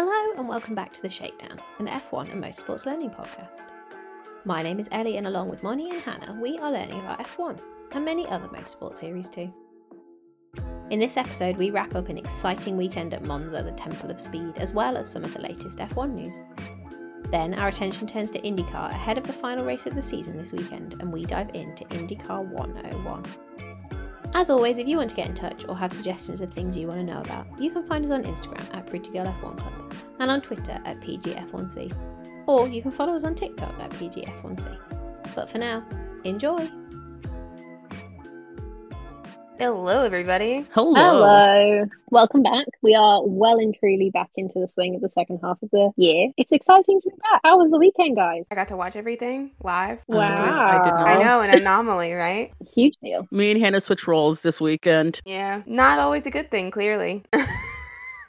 Hello and welcome back to The Shakedown, an F1 and motorsports learning podcast. My name is Ellie, and along with Moni and Hannah, we are learning about F1 and many other motorsport series too. In this episode, we wrap up an exciting weekend at Monza, the Temple of Speed, as well as some of the latest F1 news. Then our attention turns to IndyCar ahead of the final race of the season this weekend, and we dive into IndyCar 101. As always, if you want to get in touch or have suggestions of things you want to know about, you can find us on Instagram at PrettyGirlF1 Club and on Twitter at PGF1C. Or you can follow us on TikTok at PGF1C. But for now, enjoy! Hello, everybody. Hello. Hello. Welcome back. We are well and truly back into the swing of the second half of the year. It's exciting to be back. How was the weekend, guys? I got to watch everything live. Wow. was- I did not. I know, an anomaly, right? Huge deal. Me and Hannah switched roles this weekend. Yeah. Not always a good thing, clearly.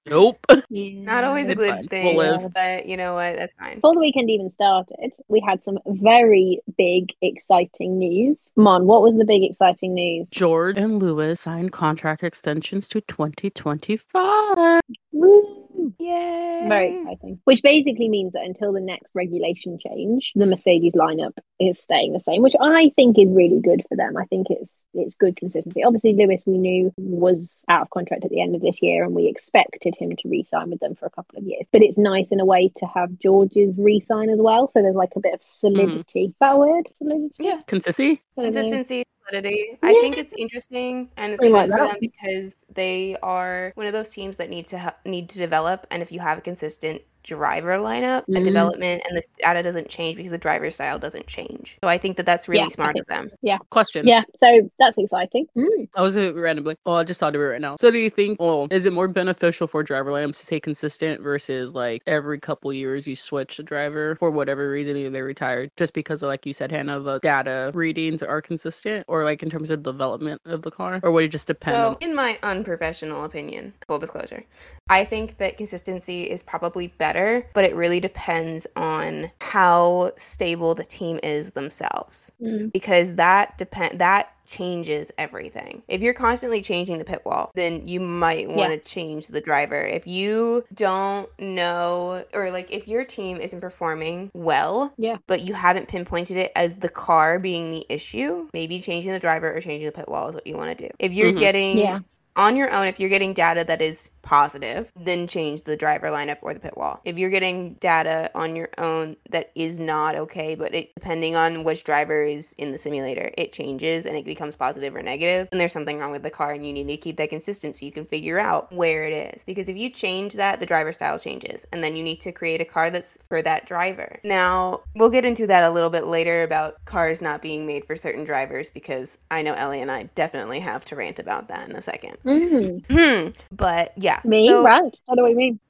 Nope. Not always a good fine. thing. We'll live. But you know what? That's fine. Before the weekend even started, we had some very big, exciting news. Mon, what was the big, exciting news? George and Lewis signed contract extensions to 2025. Woo! Yay. Very exciting. Which basically means that until the next regulation change, the Mercedes lineup is staying the same, which I think is really good for them. I think it's it's good consistency. Obviously, Lewis we knew was out of contract at the end of this year, and we expected him to re-sign with them for a couple of years. But it's nice in a way to have George's re-sign as well. So there's like a bit of hmm. solidity. Is that a word? Solidity. Yeah. Consistency? I know. Consistency, solidity. I think it's interesting and it's good for them because they are one of those teams that need to ha- need to develop. And if you have a consistent driver lineup, a Mhm. development, and the data doesn't change because the driver style doesn't change. So I think that that's really Yeah, smart think of them. Yeah. Question. Yeah, so that's exciting. Mm. I was uh, randomly. Oh, I just thought of it right now. So, do you think, well, is it more beneficial for driver lineups to stay consistent versus like every couple years you switch a driver for whatever reason either they retired just because, of, like you said, Hannah, the data readings are consistent or like in terms of development of the car or would it just depend? So, on- in my unprofessional opinion, full disclosure, I think that consistency is probably better, but it really depends on how stable the team is themselves Mm. because that depend that changes everything. If you're constantly changing the pit wall, then you might want to change the driver. If you don't know or like if your team isn't performing well, Yeah. but you haven't pinpointed it as the car being the issue, maybe changing the driver or changing the pit wall is what you want to do. If you're Mhm. getting Yeah. on your own, if you're getting data that is positive, then change the driver lineup or the pit wall. If you're getting data on your own that is not okay, but it depending on which driver is in the simulator, it changes and it becomes positive or negative, then there's something wrong with the car and you need to keep that consistent so you can figure out where it is. Because if you change that, the driver style changes, and then you need to create a car that's for that driver. Now, we'll get into that a little bit later about cars not being made for certain drivers because I know Ellie and I definitely have to rant about that in a second. Mm. Hmm. But yeah. Me, so- right? What do we mean?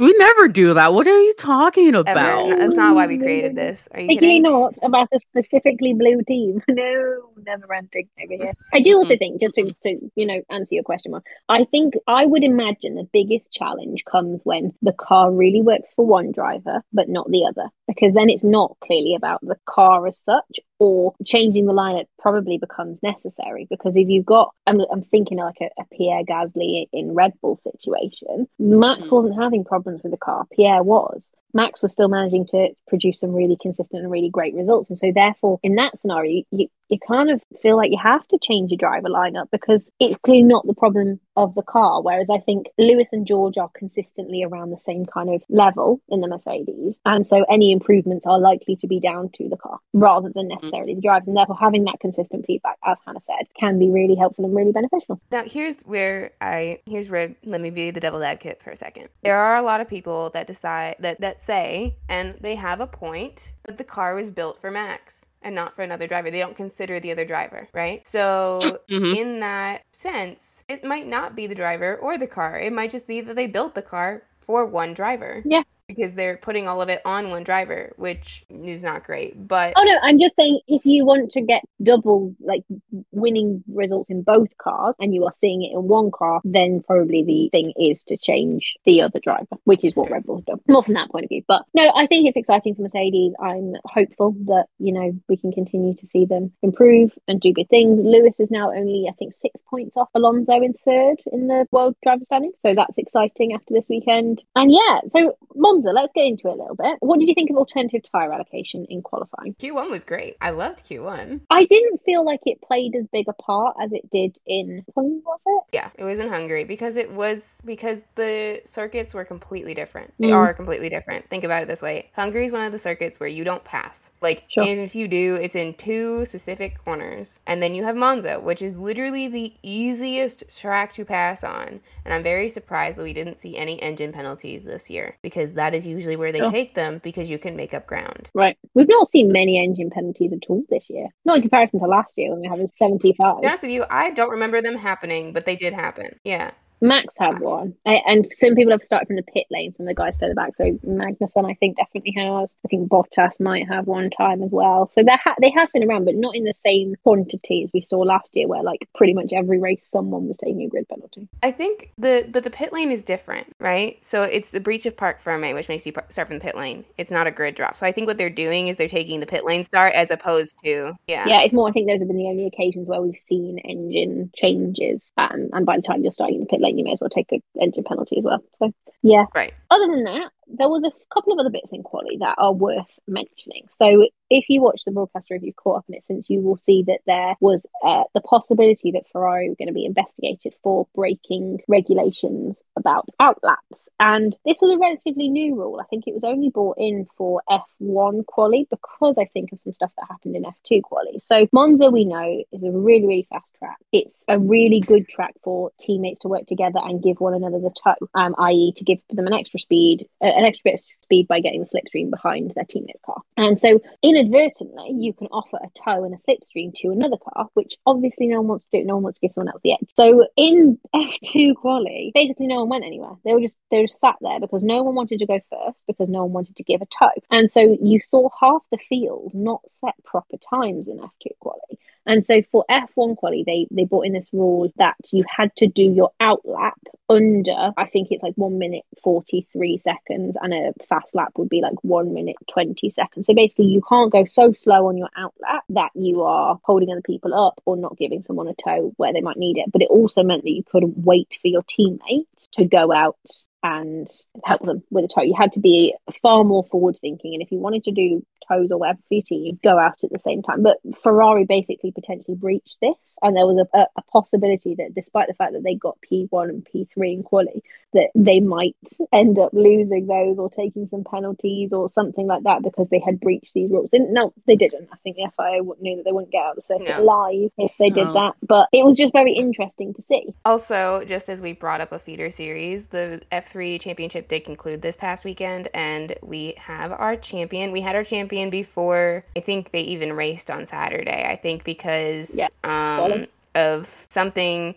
we never do that. What are you talking about? No, That's not why we created this. Are you Thinking kidding? not about a specifically blue team. No, never ranting over here. I do also think, just to, to you know answer your question, Mark, I think I would imagine the biggest challenge comes when the car really works for one driver but not the other, because then it's not clearly about the car as such, or changing the lineup probably becomes necessary. Because if you've got, I'm, I'm thinking like a, a Pierre Gasly in Red Bull situation, Max Mm. wasn't having problems with the car, Pierre was. Max was still managing to produce some really consistent and really great results. And so, therefore, in that scenario, you, you kind of feel like you have to change your driver lineup because it's clearly not the problem of the car. Whereas I think Lewis and George are consistently around the same kind of level in the Mercedes. And so, any improvements are likely to be down to the car rather than mm-hmm. necessarily the drivers. And therefore, having that consistent feedback, as Hannah said, can be really helpful and really beneficial. Now, here's where I here's where let me be the devil's advocate for a second. There are a lot of people that decide that that say, and they have a point, that the car was built for Max and not for another driver. They don't consider the other driver, right? So Mhm. in that sense, it might not be the driver or the car. It might just be that they built the car for one driver. Yeah. Because they're putting all of it on one driver, which is not great. But Oh no, I'm just saying if you want to get double like winning results in both cars and you are seeing it in one car, then probably the thing is to change the other driver, which is what Red Bull have done. More from that point of view. But no, I think it's exciting for Mercedes. I'm hopeful that, you know, we can continue to see them improve and do good things. Lewis is now only, I think, six points off Alonso in third in the world driver standing. So that's exciting after this weekend. And yeah, so Monza, let's get into it a little bit. What did you think of alternative tyre allocation in qualifying? Q1 was great. I loved Q1. I didn't feel like it played as big a part as it did in when was it? Yeah, it was in Hungary because it was because the circuits were completely different. They Mm. are completely different. Think about it this way. Hungary is one of the circuits where you don't pass. Like Sure. if you do, it's in two specific corners. And then you have Monza, which is literally the easiest track to pass on. And I'm very surprised that we didn't see any engine penalties this year because that is usually where they take them because you can make up ground. Right. We've not seen many engine penalties at all this year. Not in comparison to last year when we had a 75. To be honest with you, I don't remember them happening, but they did happen. Yeah. Max had one, A- and some people have started from the pit lane. Some of the guys further back. So Magnussen, I think, definitely has. I think Bottas might have one time as well. So they ha- they have been around, but not in the same quantity as we saw last year, where like pretty much every race someone was taking a grid penalty. I think the but the pit lane is different, right? So it's the breach of parc ferme, which makes you start from the pit lane. It's not a grid drop. So I think what they're doing is they're taking the pit lane start as opposed to yeah. Yeah, it's more. I think those have been the only occasions where we've seen engine changes, um, and by the time you're starting the pit lane, you may as well take a engine penalty as well. So yeah. Right. Other than that, there was a couple of other bits in quali that are worth mentioning. So if you watch the broadcast or if you've caught up on it since, you will see that there was uh, the possibility that Ferrari were going to be investigated for breaking regulations about outlaps, and this was a relatively new rule. I think it was only brought in for F1 quali because I think of some stuff that happened in F2 quali. So Monza, we know, is a really really fast track. It's a really good track for teammates to work together and give one another the tow, um, i.e., to give them an extra speed, an extra bit of speed by getting the slipstream behind their teammate's car. And so, inadvertently, you can offer a tow and a slipstream to another car, which obviously no one wants to do. No one wants to give someone else the edge. So in F2 quali, basically no one went anywhere. They were just they were sat there because no one wanted to go first because no one wanted to give a tow. And so you saw half the field not set proper times in F2 quali. And so for F1 quali, they they brought in this rule that you had to do your outlap under, I think it's like one minute 43 seconds, and a fast lap would be like one minute 20 seconds. So basically, you can't go so slow on your outlap that you are holding other people up or not giving someone a tow where they might need it. But it also meant that you couldn't wait for your teammates to go out and help them with a tow. You had to be far more forward thinking. And if you wanted to do tows or whatever for your team, you'd go out at the same time. But Ferrari basically potentially breached this. And there was a, a, a possibility that despite the fact that they got P1 and P3 in quali, that they might end up losing those or taking some penalties or something like that because they had breached these rules. And no, they didn't. I think the FIA knew that they wouldn't get out of the circuit No. live if they did No. that. But it was just very interesting to see. Also, just as we brought up a feeder series, the F3 championship did conclude this past weekend, and we have our champion. We had our champion before I think they even raced on Saturday. I think because Yeah, um, of something.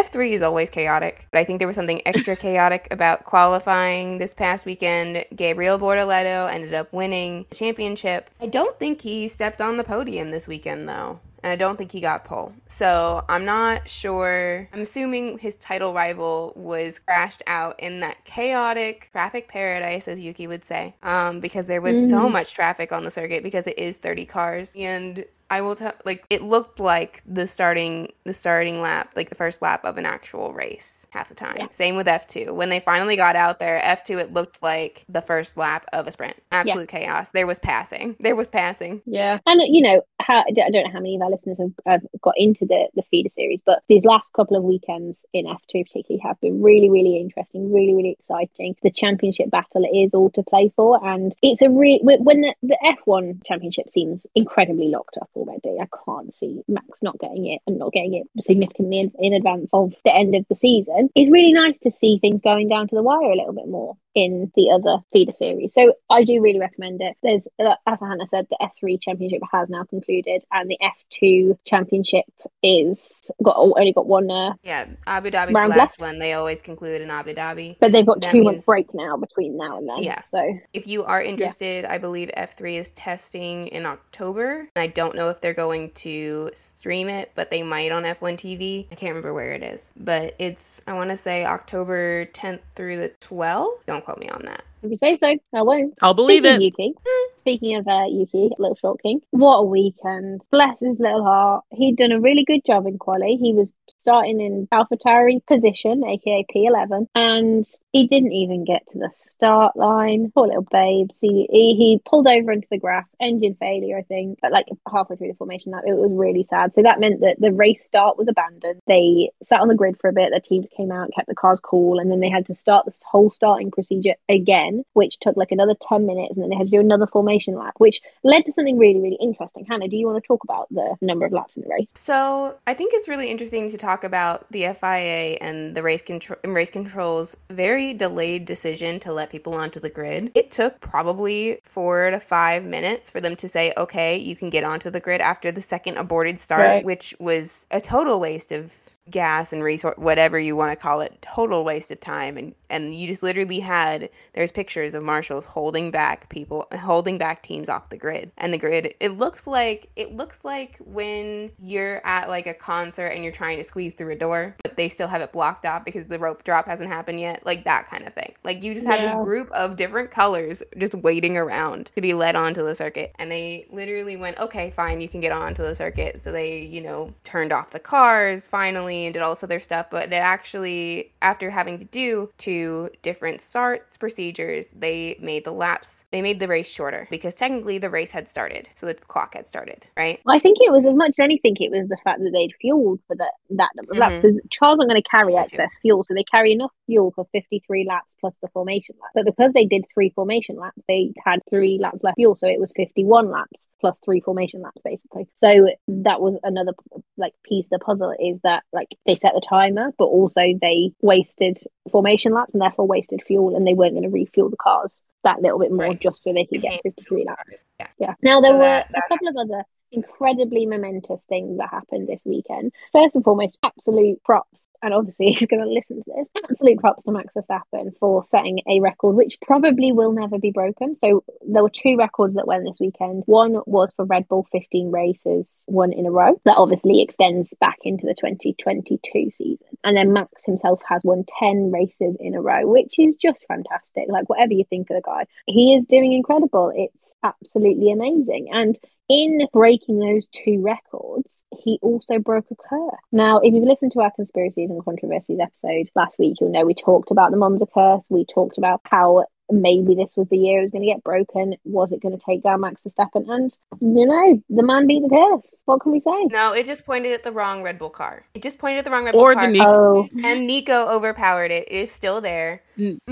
F3 is always chaotic, but I think there was something extra chaotic about qualifying this past weekend. Gabriel Bortoleto ended up winning the championship. I don't think he stepped on the podium this weekend, though. And I don't think he got pole. So I'm not sure. I'm assuming his title rival was crashed out in that chaotic traffic paradise, as Yuki would say, um, because there was so Mhm. much traffic on the circuit because it is 30 cars. And I will tell like it looked like the starting the starting lap, like the first lap of an actual race half the time. Yeah. Same with F2. When they finally got out there, F2 it looked like the first lap of a sprint. Absolute chaos. There was passing. There was passing. Yeah, and uh, you know, how, I don't know how many of our listeners have, have got into the the feeder series, but these last couple of weekends in F two particularly have been really, really interesting, really, really exciting. The championship battle is all to play for, and it's a real when the, the F one championship seems incredibly locked up already. I can't see Max not getting it and not getting it significantly in, in advance of the end of the season. It's really nice to see things going down to the wire a little bit more in the other feeder series. So I do really recommend it. There's, uh, as Hannah said, the F3 championship has now concluded, and the F2 championship is got only got one. Uh, Yeah, Abu Dhabi's the Round last left. one. They always conclude in Abu Dhabi. but they've got That two month break now between now and then. Yeah. So If you are interested, I believe F3 is testing in October. And I don't know if they're going to stream it, but they might on F1 TV. I can't remember where it is. But it's, I want to say October 10th through the 12th. Don't quote me on that. if you say so, I won't. I'll believe Speaking it. of Yuki, speaking of uh, Yuki, Little Short King, what a weekend! Bless his little heart. He'd done a really good job in quali. He was starting in AlphaTauri position, aka P11, and he didn't even get to the start line. Poor little babes. He, he he pulled over into the grass, engine failure, I think, but like halfway through the formation lap. It was really sad. So that meant that the race start was abandoned. They sat on the grid for a bit. Their teams came out, kept the cars cool, and then they had to start this whole starting procedure again, which took like another 10 minutes. And then they had to do another formation lap, which led to something really, really interesting. Hannah, do you want to talk about the number of laps in the race? So I think it's really interesting to talk about the FIA and the race control race control's very delayed decision to let people onto the grid. It took probably four to five minutes for them to say, "Okay, you can get onto the grid" after the second aborted start, Right. which was a total waste of gas and resource whatever you want to call it total waste of time. And and you just literally had there's pictures of marshals holding back people holding back teams off the grid. And the grid it looks like it looks like when you're at like a concert and you're trying to squeeze through a door but they still have it blocked off because the rope drop hasn't happened yet like that kind of thing. Like you just have Yeah. this group of different colors just waiting around to be led onto the circuit. And they literally went okay fine you can get onto the circuit. So they you know turned off the cars finally and did all this other stuff but it actually after having to do two different starts procedures they made the laps they made the race shorter because technically the race had started so the clock had started right I think it was as much as anything, it was the fact that they'd fueled for that that number of laps. Mhm. Because Charles aren't going to carry excess fuel, so they carry enough fuel for 53 laps plus the formation lap. But because they did three formation laps, they had three laps left fuel, so it was 51 laps plus three formation laps basically. So that was another like piece of the puzzle is that like they set the timer, but also they wasted formation laps and therefore wasted fuel, and they weren't going to refuel the cars that little bit more Right. just so they could get 53 laps. yeah Yeah. Now there So were that- a couple of other incredibly momentous things that happened this weekend. First and foremost, absolute props, and obviously he's going to listen to this. Absolute props to Max Verstappen for setting a record which probably will never be broken. So there were two records that went this weekend. One was for Red Bull 15 races, one in a row. That obviously extends back into the 2022 season. And then Max himself has won 10 races in a row, which is just fantastic. Like whatever you think of the guy, he is doing incredible. It's absolutely amazing. And in breaking those two records, he also broke a curse. Now, if you've listened to our conspiracies and controversies episode last week, you'll know we talked about the Monza curse. We talked about how maybe this was the year it was going to get broken. Was it going to take down Max Verstappen? And you know, the man beat the curse. What can we say? no it just pointed at the wrong red bull car it just pointed at the wrong red bull Or the car Nico- Oh, and nico overpowered it it is still there N-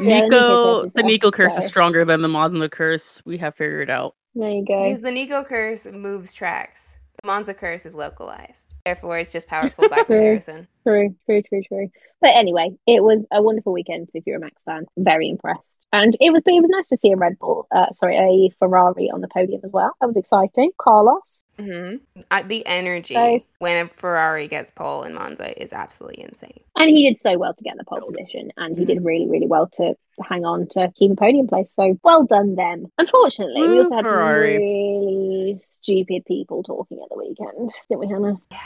Yeah, the Nico Nico, curse is the Nico curse so- is stronger than the Monza curse. We have figured out. There you go. Because the Nico curse moves tracks. The Monza curse is localized. Therefore, it's just powerful by comparison. True, true, true, true. But anyway, it was a wonderful weekend if you're a Max fan. Very impressed, and it was. It was nice to see a Red Bull, uh, sorry, a Ferrari on the podium as well. That was exciting. Carlos, hmm Uh, the energy So- when a Ferrari gets pole in Monza is absolutely insane. and he did so well to get the pole position, and he did really, really well to hang on to keep a podium place. So well done, them. Unfortunately, we also had Ferrari. some really stupid people talking at the weekend, didn't we, Hannah? Yeah.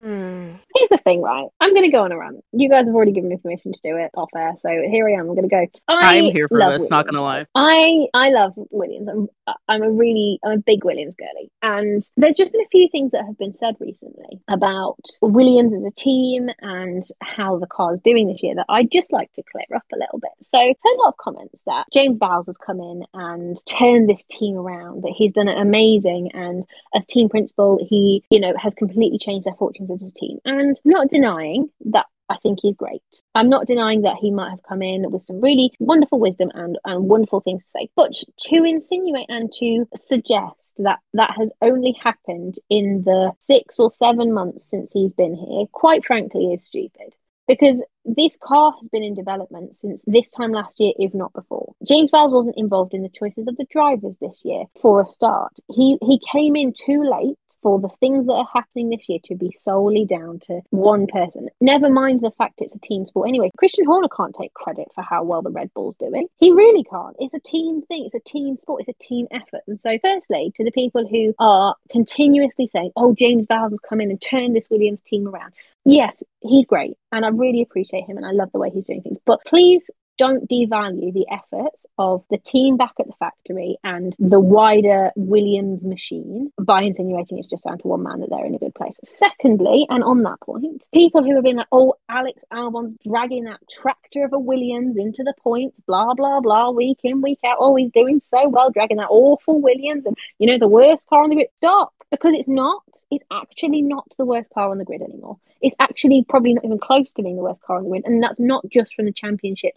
Hmm. Here's the thing, right? I'm going to go on a rant. You guys have already given me permission to do it off air, so here I am. I'm going to go. I I'm here for this, not gonna lie. I I love Williams. I'm I'm a really I'm a big Williams girly, and there's just been a few things that have been said recently about Williams as a team and how the car's doing this year that I'd just like to clear up a little bit. So a lot of comments that James Vowles has come in and turned this team around, that he's done it amazing, and as team principal, he you know has completely changed their fortunes as a team. And not denying that I think he's great. I'm not denying that he might have come in with some really wonderful wisdom and, and wonderful things to say. But to insinuate and to suggest that that has only happened in the six or seven months since he's been here, quite frankly, is stupid because this car has been in development since this time last year, if not before. James Vowles wasn't involved in the choices of the drivers this year for a start. He he came in too late for the things that are happening this year to be solely down to one person. Never mind the fact it's a team sport. Anyway, Christian Horner can't take credit for how well the Red Bull's doing. He really can't. It's a team thing. It's a team sport. It's a team effort. And so, firstly, to the people who are continuously saying, "Oh, James Vowles has come in and turned this Williams team around," yes, he's great, and I really appreciate him, and I love the way he's doing things. But please don't devalue the efforts of the team back at the factory and the wider Williams machine by insinuating it's just down to one man that they're in a good place. Secondly, and on that point, people who have been like, oh, Alex Albon's dragging that tractor of a Williams into the points, blah, blah, blah, week in, week out. Oh, he's doing so well, dragging that awful Williams and, you know, the worst car on the grid. Stop because it's not. It's actually not the worst car on the grid anymore. It's actually probably not even close to being the worst car on the grid, and that's not just from the championship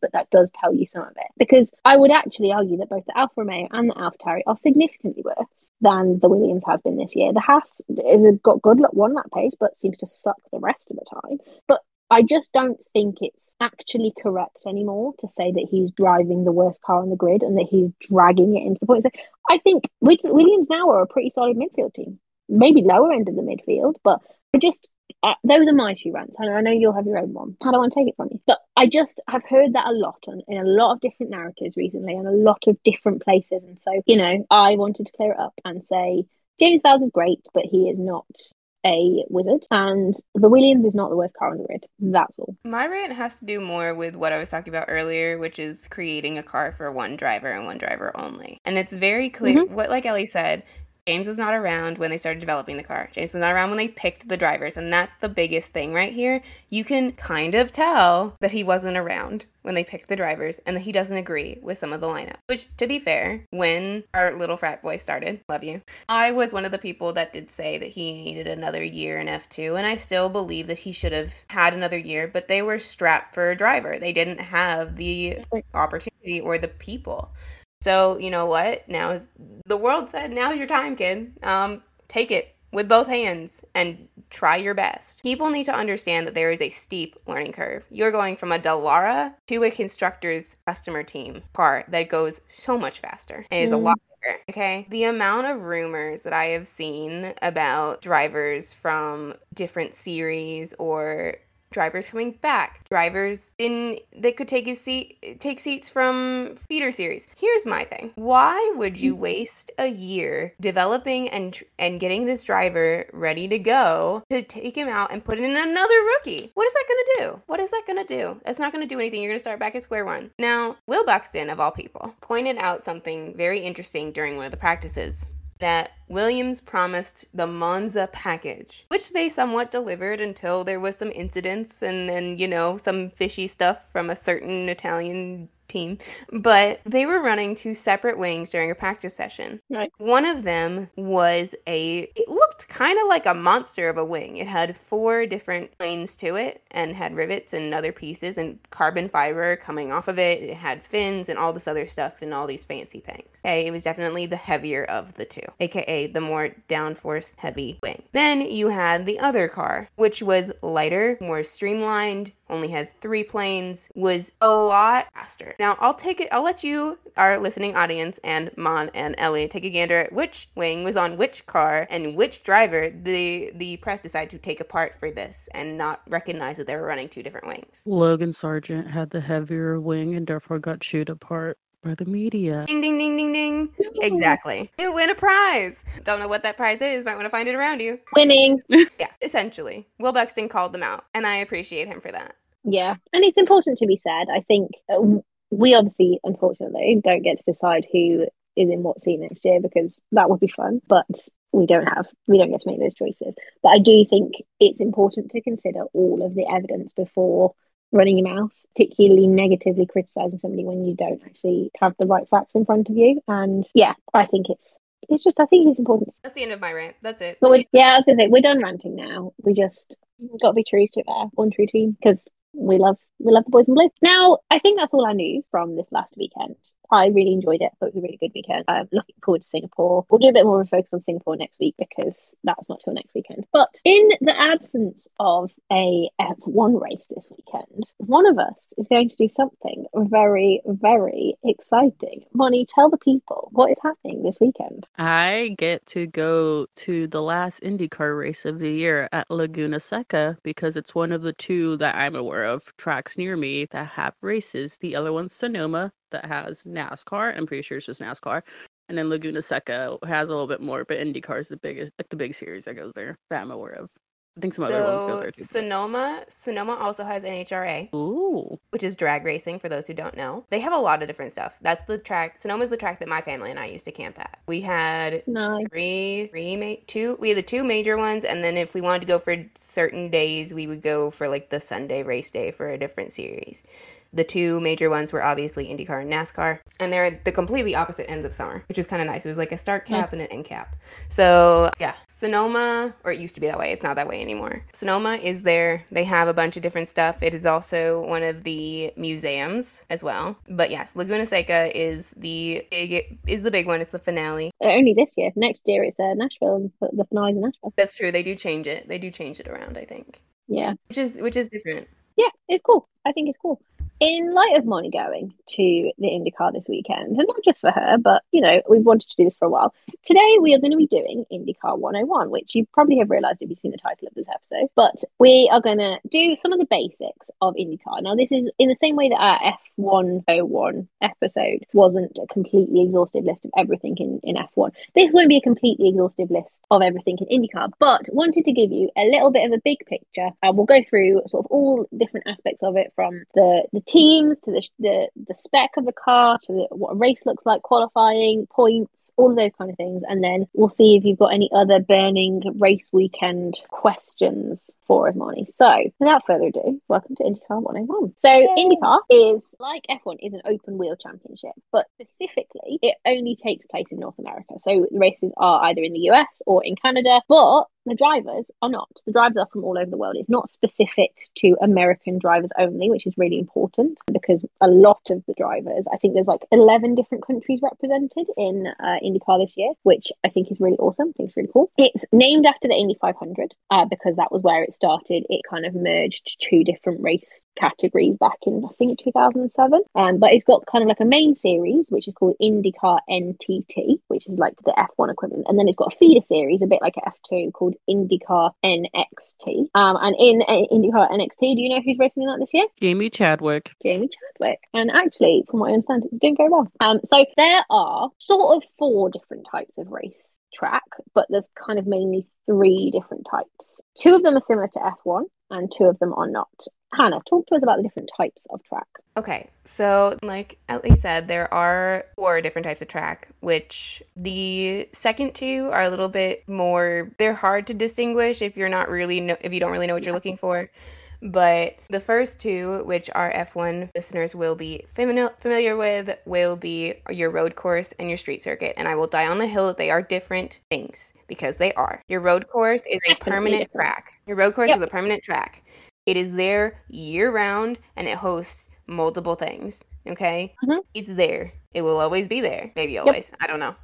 but that does tell you some of it. Because I would actually argue that both the Alfa Romeo and the AlphaTauri are significantly worse than the Williams has been this year. The Haas has got good luck one that pace, but seems to suck the rest of the time. But I just don't think it's actually correct anymore to say that he's driving the worst car on the grid and that he's dragging it into the points. I think Williams now are a pretty solid midfield team, maybe lower end of the midfield, but just uh, those are my few rants. I know you'll have your own one. I don't want to take it from you, but I just have heard that a lot on, in a lot of different narratives recently, and a lot of different places. And so, you know, I wanted to clear it up and say James Vowles is great, but he is not a wizard, and the Williams is not the worst car on the grid. That's all. My rant has to do more with what I was talking about earlier, which is creating a car for one driver and one driver only. And it's very clear mm-hmm. what, like Ellie said, James was not around when they started developing the car. James was not around when they picked the drivers, and that's the biggest thing right here. You can kind of tell that he wasn't around when they picked the drivers and that he doesn't agree with some of the lineup. Which, to be fair, when our little frat boy started, love you, I was one of the people that did say that he needed another year in F2, and I still believe that he should have had another year, but they were strapped for a driver. They didn't have the opportunity or the people. So you know what? Now the world said, "Now's your time, kid. Um, take it with both hands and try your best." People need to understand that there is a steep learning curve. You're going from a Dallara to a constructor's customer team car that goes so much faster and is mm. a lot Okay. The amount of rumors that I have seen about drivers from different series or drivers coming back, drivers in that could take his seat take seats from feeder series. Here's my thing. Why would you mm-hmm. waste a year developing and and getting this driver ready to go to take him out and put in another rookie? What is that going to do? What is that going to do? That's not going to do anything. You're going to start back at square one. Now, Will Buxton of all people pointed out something very interesting during one of the practices that Williams promised the Monza package, which they somewhat delivered until there was some incidents and, and you know, some fishy stuff from a certain Italian team, but they were running two separate wings during a practice session. Right. One of them was a, it looked kind of like a monster of a wing. It had four different planes to it and had rivets and other pieces and carbon fiber coming off of it. It had fins and all this other stuff and all these fancy things. Okay, it was definitely the heavier of the two, aka the more downforce heavy wing. Then you had the other car, which was lighter, more streamlined, only had three planes, was a lot faster. Now, I'll take it, I'll let you, our listening audience, and Mon and Ellie take a gander at which wing was on which car and which driver the, the press decided to take apart for this and not recognize that they were running two different wings. Logan Sargeant had the heavier wing and therefore got chewed apart by the media. Ding, ding, ding, ding, ding. Exactly. You win a prize. Don't know what that prize is. Might want to find it around you. Winning. yeah, essentially. Will Buxton called them out, and I appreciate him for that. Yeah, and it's important to be said. I think uh, we obviously, unfortunately, don't get to decide who is in what seat next year because that would be fun, but we don't have we don't get to make those choices. But I do think it's important to consider all of the evidence before running your mouth, particularly negatively criticizing somebody when you don't actually have the right facts in front of you. And yeah, I think it's it's just I think it's important. That's the end of my rant. That's it. But yeah, I was gonna say we're done ranting now. We just Got to be true to their one true team because we love we love the boys in blue. Now, I think that's all our news from this last weekend. I really enjoyed it. I thought it was a really good weekend. I'm looking forward to Singapore. We'll do a bit more of a focus on Singapore next week because that's not till next weekend. But in the absence of a F1 race this weekend, one of us is going to do something very, very exciting. Moni, tell the people what is happening this weekend. I get to go to the last IndyCar race of the year at Laguna Seca because it's one of the two that I'm aware of tracks near me that have races. The other one's Sonoma that has NASCAR. I'm pretty sure it's just NASCAR. And then Laguna Seca has a little bit more, but IndyCar is the biggest, like the big series that goes there that I'm aware of. I think some other ones go there too. Sonoma, Sonoma also has NHRA, Ooh. which is drag racing for those who don't know. They have a lot of different stuff. That's the track. Sonoma's the track that my family and I used to camp at. We had Nice. three, three, ma- two. We had the two major ones, and then if we wanted to go for certain days, we would go for like the Sunday race day for a different series. The two major ones were obviously IndyCar and NASCAR, and they're the completely opposite ends of summer, which was kind of nice. It was like a start cap Nice. and an end cap. So yeah, Sonoma, or it used to be that way. It's not that way anymore. Sonoma is there. They have a bunch of different stuff. It is also one of the museums as well. But yes, Laguna Seca is the big is the big one. It's the finale. Uh, Only this year. Next year it's uh, Nashville the finale's in Nashville. That's true. They do change it. They do change it around. I think, Yeah. which is which is different. Yeah, it's cool. I think it's cool. In light of Moni going to the IndyCar this weekend, and not just for her, but you know, we've wanted to do this for a while. Today we are going to be doing IndyCar 101, which you probably have realized if you've seen the title of this episode. But we are going to do some of the basics of IndyCar. Now, this is in the same way that our F101 episode wasn't a completely exhaustive list of everything in, in F1. This won't be a completely exhaustive list of everything in IndyCar, but wanted to give you a little bit of a big picture. Uh, we'll go through sort of all different aspects of it, from the the teams to the the, the spec of the car to the, what a race looks like, qualifying points, all of those kind of things, and then we'll see if you've got any other burning race weekend questions for us, Marnie. So, without further ado, welcome to IndyCar 101. So, IndyCar is like F1 is an open wheel championship, but specifically, it only takes place in North America. So, the races are either in the US or in Canada, but the drivers are not. The drivers are from all over the world. It's not specific to American drivers only, which is really important because a lot of the drivers, I think there's like 11 different countries represented in uh, IndyCar this year, which I think is really awesome. I think it's really cool. It's named after the Indy 500 uh, because that was where it started. It kind of merged two different race categories back in, I think, 2007. Um, but it's got kind of like a main series, which is called IndyCar NTT, which is like the F1 equivalent. And then it's got a feeder series, a bit like a F2, called IndyCar NXT. Um, and in uh, IndyCar NXT, do you know who's racing in that this year? Jamie Chadwick. Jamie Chadwick. And actually, from what I understand, it's doing very well. Um, so there are sort of four different types of race track, but there's kind of mainly three different types. Two of them are similar to F1, and two of them are not. Hannah, talk to us about the different types of track. Okay, so like Ellie said, there are four different types of track, which the second two are a little bit more. They're hard to distinguish if you're not really know, if you don't really know what you're looking for. But the first two, which our F1 listeners will be famili- familiar with, will be your road course and your street circuit. And I will die on the hill that they are different things because they are. Your road course is a permanent track. Your road course Yep. is a permanent track. It is there year round and it hosts multiple things. Okay? Mhm. It's there. It will always be there. Maybe always. I don't know.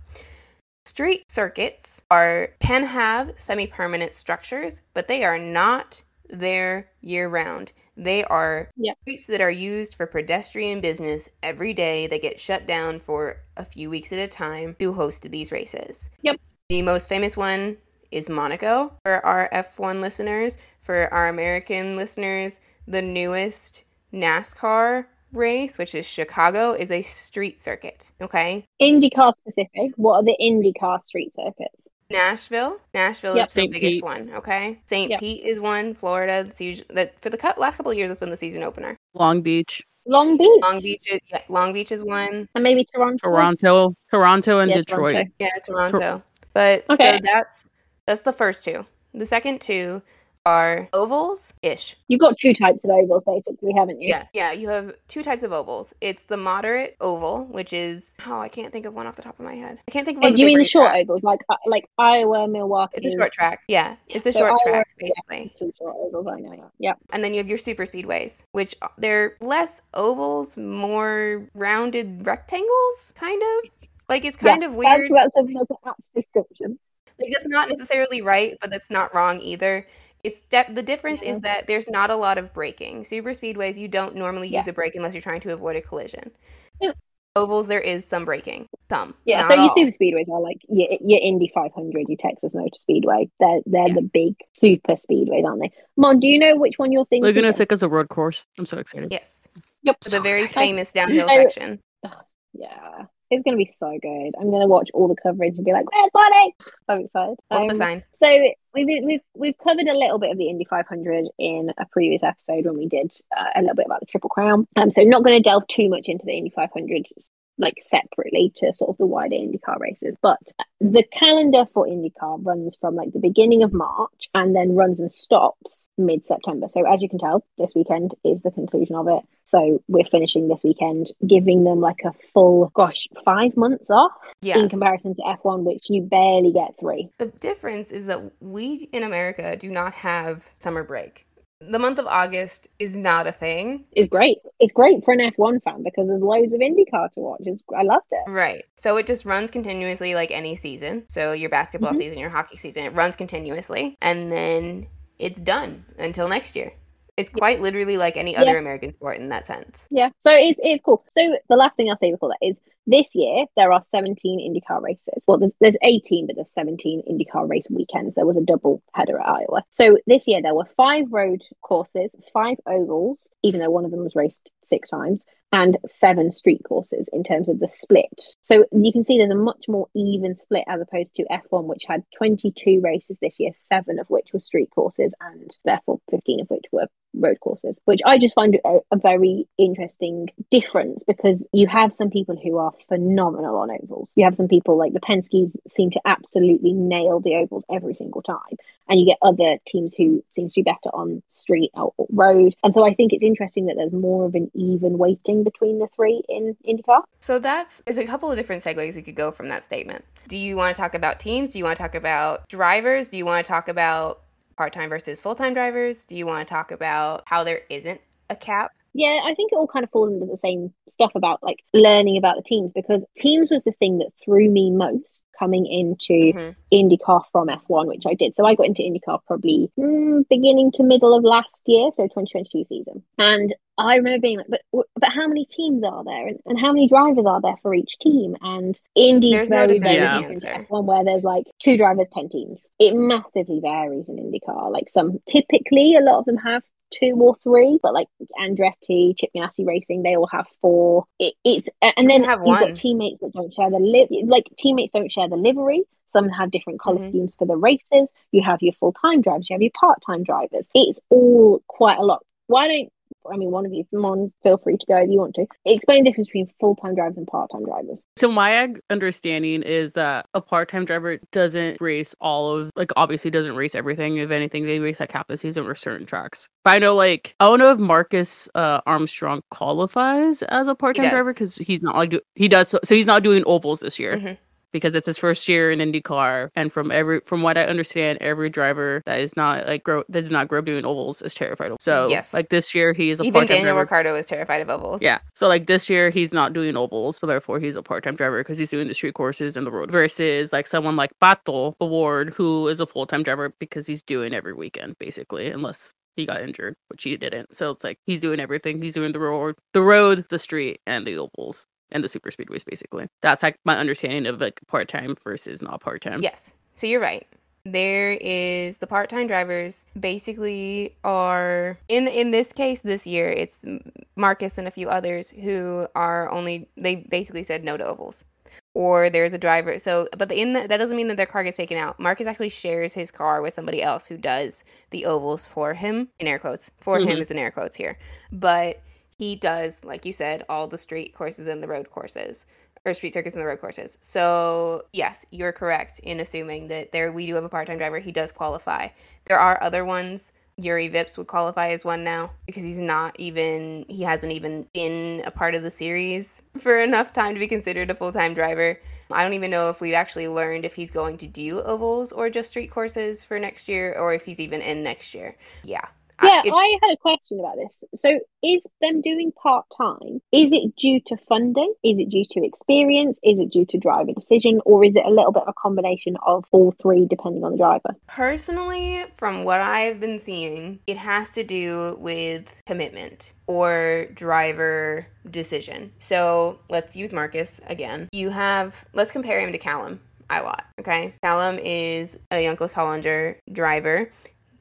Street circuits are can have semi-permanent structures, but they are not there year round. They are Yep. streets that are used for pedestrian business every day. They get shut down for a few weeks at a time to host these races. Yep. The most famous one is Monaco for our F1 listeners. For our American listeners, the newest NASCAR race, which is Chicago, is a street circuit. Okay. IndyCar specific, what are the IndyCar street circuits? Nashville. Nashville Yep. is the St. biggest Pete. one. Okay. St. Yep. Pete is one. Florida. That's usually, that for the cou- last couple of years, it's been the season opener. Long Beach. Long Beach. Long Beach. Is, yeah, Long Beach is one. and maybe Toronto. Toronto. Toronto and Yeah, Detroit. Toronto. Yeah, Toronto. But Okay. so that's that's the first two. The second two are ovals ish. You've got two types of ovals, basically, haven't you? Yeah, yeah. You have two types of ovals. It's the moderate oval, which is oh, I can't think of one off the top of my head. I can't think of one. Do you mean the short track. ovals, like uh, like Iowa, Milwaukee? It's a short track. Yeah, it's a So short Iowa- track basically. Two short ovals, I know. Yeah. And then you have your super speedways, which they're less ovals, more rounded rectangles, kind of. Like it's kind Yeah, of weird. That's, that's, a, that's an apt description. Like that's not necessarily right, but that's not wrong either. It's de- the difference Yeah. is that there's not a lot of braking. Super speedways, you don't normally Yeah. use a brake unless you're trying to avoid a collision. Yeah. Ovals, there is some braking, some. Yeah, so your all. super speedways are like your, your Indy 500, your Texas Motor Speedway. They're they're Yes. the big super speedways, aren't they? Mon, do you know which one you're seeing? this Laguna weekend? Seca's a road course. I'm so excited. Yes, Yep. the So very excited. famous downhill section. Yeah, it's gonna be so good. I'm gonna watch all the coverage and be like, "Where's Bonnie?" I'm excited. A Um, sign. So we've we've we've covered a little bit of the Indy 500 in a previous episode when we did uh, a little bit about the Triple Crown. Um, so not going to delve too much into the Indy 500 like separately to sort of the wider IndyCar races, but the calendar for IndyCar runs from like the beginning of March and then runs and stops mid September. So as you can tell, this weekend is the conclusion of it. So we're finishing this weekend, giving them like a full, gosh, five months off Yeah. in comparison to F1, which you barely get three. The difference is that we in America do not have summer break. The month of August is not a thing. It's great. It's great for an F1 fan because there's loads of IndyCar to watch. It's, I loved it. Right. So it just runs continuously like any season. So your basketball Mhm. season, your hockey season, it runs continuously. And then it's done until next year. It's quite literally like any other Yeah. American sport in that sense. Yeah, so it's it's cool. So the last thing I'll say before that is this year there are 17 IndyCar races. Well, there's there's 18, but there's 17 IndyCar race weekends. There was a double header at Iowa. So this year there were five road courses, five ovals, even though one of them was raced six times, and seven street courses in terms of the split. So you can see there's a much more even split as opposed to F1, which had 22 races this year, seven of which were street courses, and therefore 15 of which were road courses, which I just find a, a very interesting difference because you have some people who are phenomenal on ovals. You have some people like the Penske's seem to absolutely nail the ovals every single time, and you get other teams who seem to be better on street or road. And so I think it's interesting that there's more of an even weighting between the three in IndyCar. So that's there's a couple of different segues we could go from that statement. Do you want to talk about teams? Do you want to talk about drivers? Do you want to talk about part-time versus full-time drivers? Do you want to talk about how there isn't a cap? Yeah, I think it all kind of falls into the same stuff about like learning about the teams because teams was the thing that threw me most coming into Mhm. IndyCar from F1, which I did. So I got into IndyCar probably mm, beginning to middle of last year, so 2022 season. And I remember being like, but but how many teams are there, and, and how many drivers are there for each team? And Indy's There's no very very different. F1, where there's like two drivers, ten teams. It massively varies in IndyCar. Like some, typically, a lot of them have two or three, but like Andretti, Chip Ganassi Racing, they all have four. It, it's and then have you've one. got teammates that don't share the li- like teammates don't share the livery. Some have different color Mhm. schemes for the races. You have your full time drivers, you have your part time drivers. It's all quite a lot. Why don't I mean one of you, Mon, feel free to go if you want to. Explain the difference between full time drivers and part time drivers. So my understanding is that a part-time driver doesn't race all of like obviously doesn't race everything. If anything, they race like half the season or certain tracks. But I know like I don't know if Marcus uh, Armstrong qualifies as a part-time driver because he's not like do- he does so, so he's not doing ovals this year. Mhm. Because it's his first year in IndyCar, and from every from what I understand, every driver that is not like grow that did not grow up doing ovals is terrified. of- So Yes. like this year he is a Even Daniel driver. Ricciardo is terrified of ovals. Yeah. So like this year he's not doing ovals, so therefore he's a part-time driver because he's doing the street courses and the road. Versus like someone like Pato O'Ward who is a full-time driver because he's doing every weekend basically, unless he got injured, which he didn't. So it's like he's doing everything. He's doing the road, the road, the street, and the ovals and the super speedways basically. That's like my understanding of like part-time versus not part-time. Yes. So you're right. There is the part-time drivers basically are in in this case this year it's Marcus and a few others who are only they basically said no to ovals. Or there's a driver. So but the, in the, that doesn't mean that their car gets taken out. Marcus actually shares his car with somebody else who does the ovals for him in air quotes. For him Mhm. is in air quotes here. But he does like you said all the street courses and the road courses or street circuits and the road courses. So yes, you're correct in assuming that there we do have a part-time driver. He does qualify. There are other ones. Juri Vips would qualify as one now because he's not even he hasn't even been a part of the series for enough time to be considered a full-time driver. I don't even know if we've actually learned if he's going to do ovals or just street courses for next year or if he's even in next year. Yeah. Yeah, it- I had a question about this. So, is them doing part time? Is it due to funding? Is it due to experience? Is it due to driver decision, or is it a little bit of a combination of all three, depending on the driver? Personally, from what I've been seeing, it has to do with commitment or driver decision. So let's use Marcus again. You have, let's compare him to Callum. Ilott, okay? Callum is a Juncos Hollinger driver.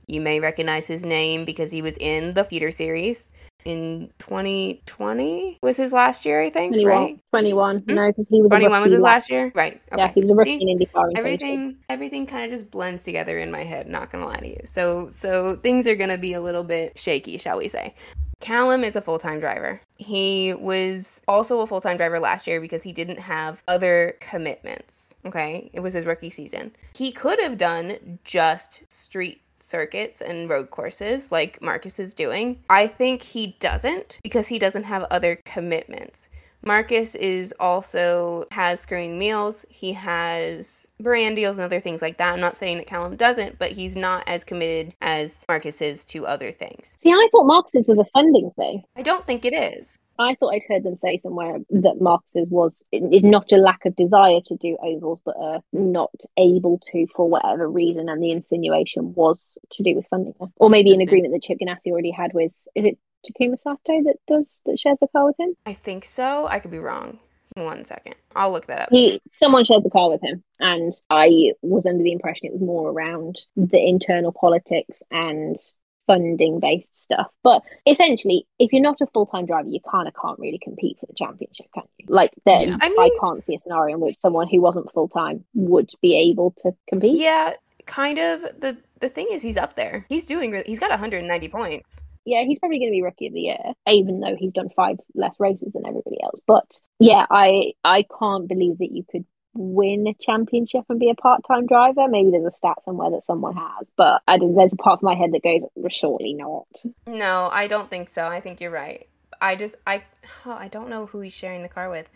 You may recognize his name because he was in the feeder series in 2020 was his last year, I think, 21. right? 21. Hmm? No, because he was 21 was his last- year? Right. Okay. Yeah, he was a rookie See? in IndyCar. In 2022. everything everything kind of just blends together in my head not gonna lie to you so so things are gonna be a little bit shaky shall we say Callum is a full-time driver. He was also a full-time driver last year because he didn't have other commitments. Okay? It was his rookie season. He could have done just street circuits and road courses like Marcus is doing. I think he doesn't because he doesn't have other commitments. Marcus is also has screwing meals. He has brand deals and other things like that. I'm not saying that Callum doesn't, but he's not as committed as Marcus is to other things. See, I thought Marcus's was a funding thing. I don't think it is. I thought I'd heard them say somewhere that Marcus's was is not a lack of desire to do ovals, but uh, not able to for whatever reason, and the insinuation was to do with funding, or maybe an agreement that Chip Ganassi already had with. Is it Takuma Sato that does that shares a car with him? I think so. I could be wrong. One second. I'll look that up. He someone shares a car with him, and I was under the impression it was more around the internal politics and funding based stuff. But essentially, if you're not a full time driver, you kind of can't really compete for the championship, can you? Like, then Yeah. I I, can't see a scenario in which someone who wasn't full time would be able to compete. Yeah, kind of. The the thing is he's up there. He's doing really, he's got 190 points. Yeah, he's probably going to be rookie of the year, even though he's done five less races than everybody else. But yeah, I I can't believe that you could win a championship and be a part-time driver. Maybe there's a stat somewhere that someone has, but I don't, there's a part of my head that goes, surely not. No, I don't think so. I think you're right. I just I oh, I don't know who he's sharing the car with.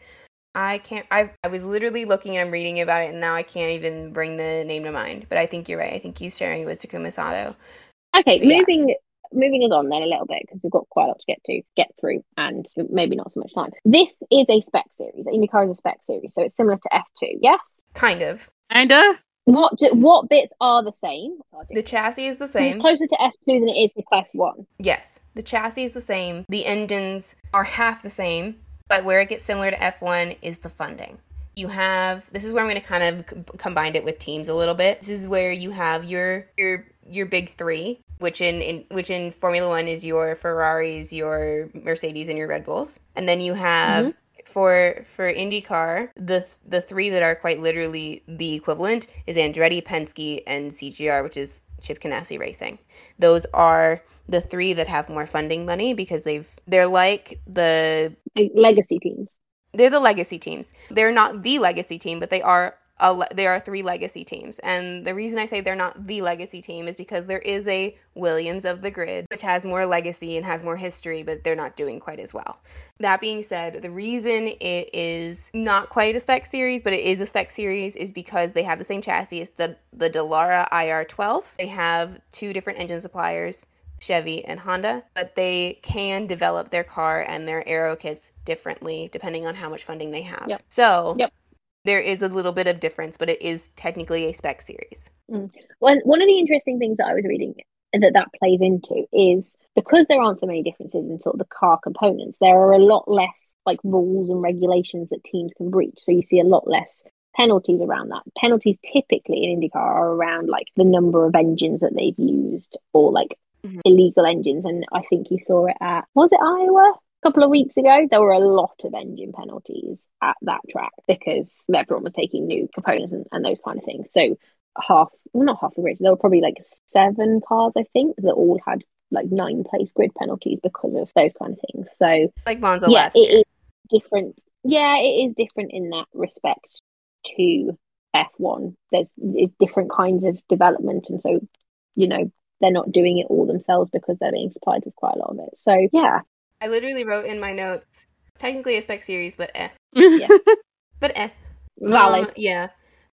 I can't I I was literally looking and I'm reading about it and now I can't even bring the name to mind. But I think you're right. I think he's sharing with Takuma Sato. Okay, Yeah. moving moving us on then a little bit because we've got quite a lot to get to get through and maybe not so much time. This is a spec series. IndyCar is a spec series, so it's similar to F2. Yes. Kind of. Kinda. What do, what bits are the same? The chassis is the same. It's closer to F2 than it is to Class One. Yes, the chassis is the same. The engines are half the same, but where it gets similar to F1 is the funding. You have this is where I'm going to kind of c- combine it with teams a little bit. This is where you have your your your big 3, which in, in which in Formula 1 is your Ferraris, your Mercedes and your Red Bulls. And then you have mm-hmm. for for IndyCar, the the three that are quite literally the equivalent is Andretti, Penske, and CGR, which is Chip Ganassi Racing. Those are the three that have more funding money because they've they're like the legacy teams. they're the legacy teams. They're not the legacy team, but they are a there are three legacy teams. And the reason I say they're not the legacy team is because there is a Williams of the grid, which has more legacy and has more history, but they're not doing quite as well. That being said, the reason it is not quite a spec series, but it is a spec series, is because they have the same chassis. It's the the Dallara IR12. They have two different engine suppliers. Chevy and Honda, but they can develop their car and their aero kits differently depending on how much funding they have. Yep. So Yep. There is a little bit of difference, but it is technically a spec series. One one of the interesting things that I was reading that that plays into is because there aren't so many differences in sort of the car components, there are a lot less like rules and regulations that teams can breach. So you see a lot less penalties around that. Penalties typically in IndyCar are around like the number of engines that they've used or like Mhm. illegal engines. And I think you saw it at was it Iowa? A couple of weeks ago, there were a lot of engine penalties at that track because everyone was taking new components and, and those kind of things. So half, well, not half the grid. There were probably like seven cars, I think, that all had like nine place grid penalties because of those kind of things. So Like Monza yeah, last year. is different. yeah, it is different in that respect to F1. There's different kinds of development, and so you know they're not doing it all themselves because they're being supplied with quite a lot of it. So yeah, I literally wrote in my notes, technically a spec series, but eh. Yeah. But eh. valid. Um, yeah.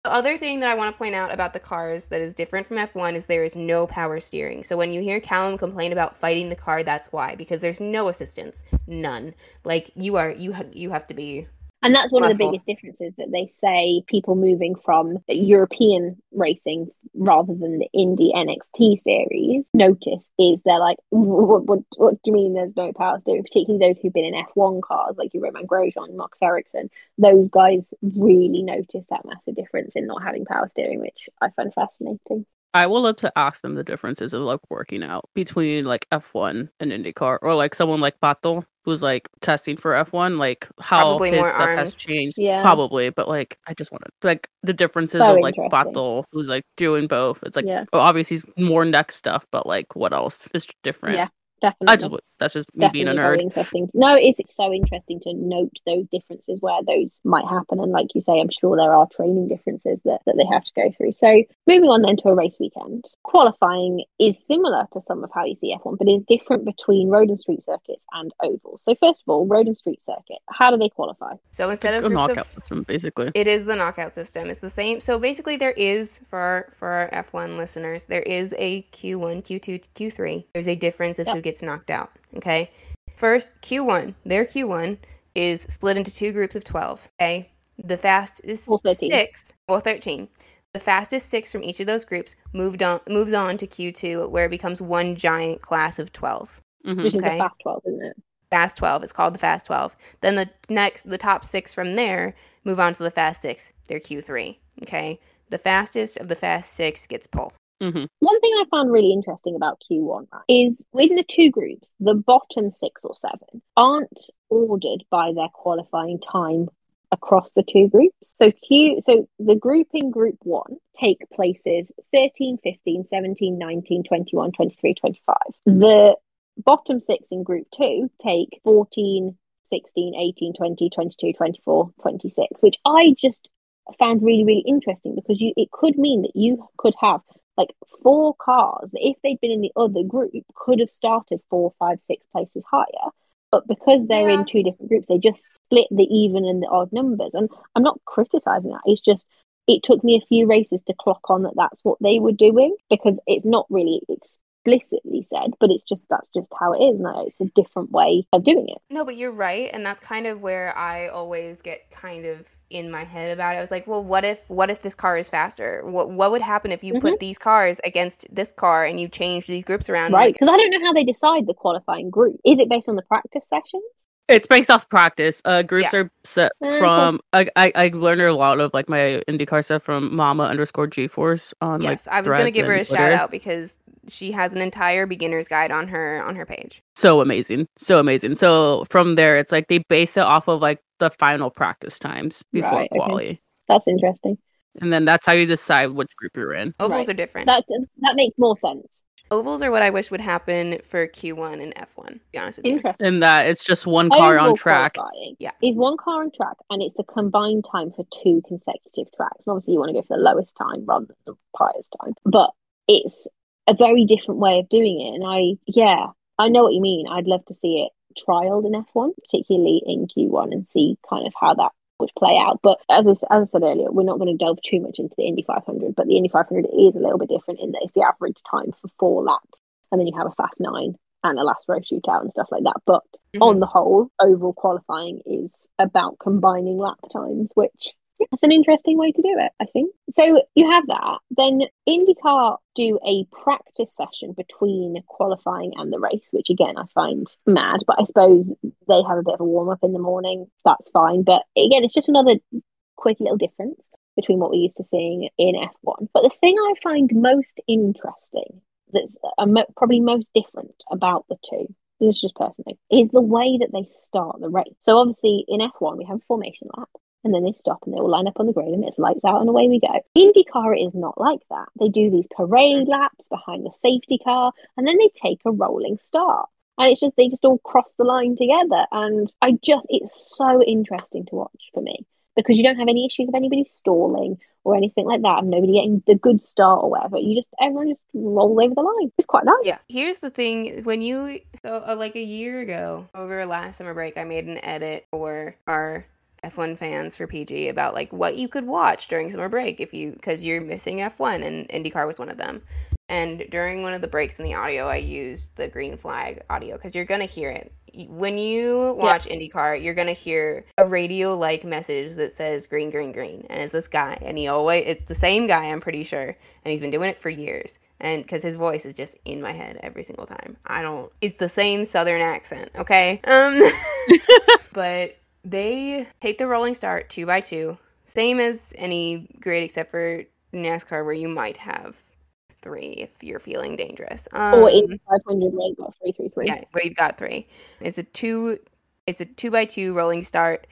The other thing that I want to point out about the cars that is different from F1 is there is no power steering. So when you hear Callum complain about fighting the car, that's why because there's no assistance, none. Like you are you ha- you have to be And that's one of the Muscle. biggest differences that they say people moving from European racing rather than the Indy NXT series notice is they're like, what, what, what do you mean there's no power steering? Particularly those who've been in F1 cars like your Romain Grosjean, Marcus Ericsson, those guys really notice that massive difference in not having power steering, which I find fascinating. I will love to ask them the differences of like working out between like F1 and IndyCar, or like someone like Pato who's like testing for F1, like how Probably his more stuff has changed. Yeah. Probably, but like I just want to like the differences So of like interesting. Who's like doing both. It's like Yeah. oh, obviously he's more neck stuff, but like what else is different? Yeah, I definitely. just that's just me being a Definitely very nerd. interesting. No, it's so interesting to note those differences where those might happen. And like you say, I'm sure there are training differences that, that they have to go through. So moving on then to a race weekend. Qualifying is similar to some of how you see F1, but is different between road and street circuits and oval. So first of all, road and street circuit. How do they qualify? so instead of a knockout of system, basically. It is the knockout system. It's the same. So basically, there is for our, for our F1 listeners, there is a Q1, Q2, Q3. There's a difference of who Yep. Gets knocked out. Okay, first Q1, their Q1 is split into two groups of twelve. Okay, the fastest Or 13. six or thirteen. The fastest six from each of those groups moved on moves on to Q2, where it becomes one giant class of twelve. Mhm. Which is Okay. the fast 12, isn't it? Fast 12. It's called the Fast 12. Then the next, the top six from there move on to the Fast 6. They're Q3. Okay. The fastest of the Fast 6 gets pole. Mhm. One thing I found really interesting about Q1 right, is within the two groups, the bottom six or seven aren't ordered by their qualifying time across the two groups. So Q so the group in group 1 take places 13, 15, 17, 19, 21, 23, 25. The bottom 6 in group 2 take 14, 16, 18, 20, 22, 24, 26, which I just found really really interesting because you it could mean that you could have like four cars that if they'd been in the other group could have started four five six places higher. But because they're Yeah. in two different groups they just split the even and the odd numbers. And i'm not criticizing that. It's just it took me a few races to clock on that that's what they were doing because it's not really explicitly said but it's just that's just how it is now it's a different way of doing it No, but you're right. And that's kind of where I always get kind of in my head about it. I was like, well, what if, what if this car is faster? What, what would happen if you Mm-hmm. put these cars against this car and you change these groups around? right Like, because i don't know how they decide the qualifying group is it based on the practice sessions It's based off practice. Uh, groups Yeah. are set Okay. from. I, I I learned a lot of like my IndyCar stuff from Mama underscore G Force on like. yes, I was going to give her and a shout out because she has an entire beginner's guide on her, on her page. So amazing, so amazing. So from there, it's like they base it off of like the final practice times before Right, okay. quali, that's interesting and then that's how you decide which group you're in. Ovals Right. are different. that that makes more sense Ovals are what I wish would happen for Q1 and F1, to be honest with you. interesting And that it's just one car on track. Yeah. is one car on track and it's the combined time for two consecutive tracks and obviously you want to go for the lowest time rather than the highest time but it's a very different way of doing it. And i yeah i know what you mean. I'd love to see it trialed in f1 particularly in q1 and see kind of how that would play out. But as I've, as I've said earlier we're not going to delve too much into the indy 500 but the indy 500 is a little bit different in that it's the average time for four laps and then you have a fast nine and a last row shootout and stuff like that. But Mhm. on the whole, overall qualifying is about combining lap times, which that's an interesting way to do it, I think. So you have that. Then IndyCar do a practice session between qualifying and the race, which again I find mad, but I suppose they have a bit of a warm up in the morning. That's fine. But again, it's just another quick little difference between what we're used to seeing in F1. But the thing I find most interesting, that's uh, mo- probably most different about the two, this is just personally, is the way that they start the race. So obviously in F1 we have a formation lap. And then they stop and they all line up on the grid and it's lights out and away we go. IndyCar is not like that. They do these parade laps behind the safety car and then they take a rolling start. and it's just they just all cross the line together and i just it's so interesting to watch for me because you don't have any issues of anybody stalling or anything like that and nobody getting the good start or whatever you just everyone just rolls over the line it's quite nice Yeah. Here's the thing: when you so uh, like a year ago, over last summer break, I made an edit for our F1 fans for PG about like what you could watch during summer break if you because you're missing F1 and IndyCar was one of them. And during one of the breaks in the audio, I used the green flag audio because you're gonna hear it when you watch IndyCar. You're gonna hear a radio-like message that says "green, green, green," and it's this guy, and he always it's the same guy, I'm pretty sure, and he's been doing it for years. And because his voice is just in my head every single time, I don't. It's the same Southern accent, okay? Um, but they take the rolling start two by two, same as any grid except for NASCAR, where you might have three if you're feeling dangerous. Um, or in 500 where got 333 yeah, where you've got three. It's a two. It's a two by two rolling start,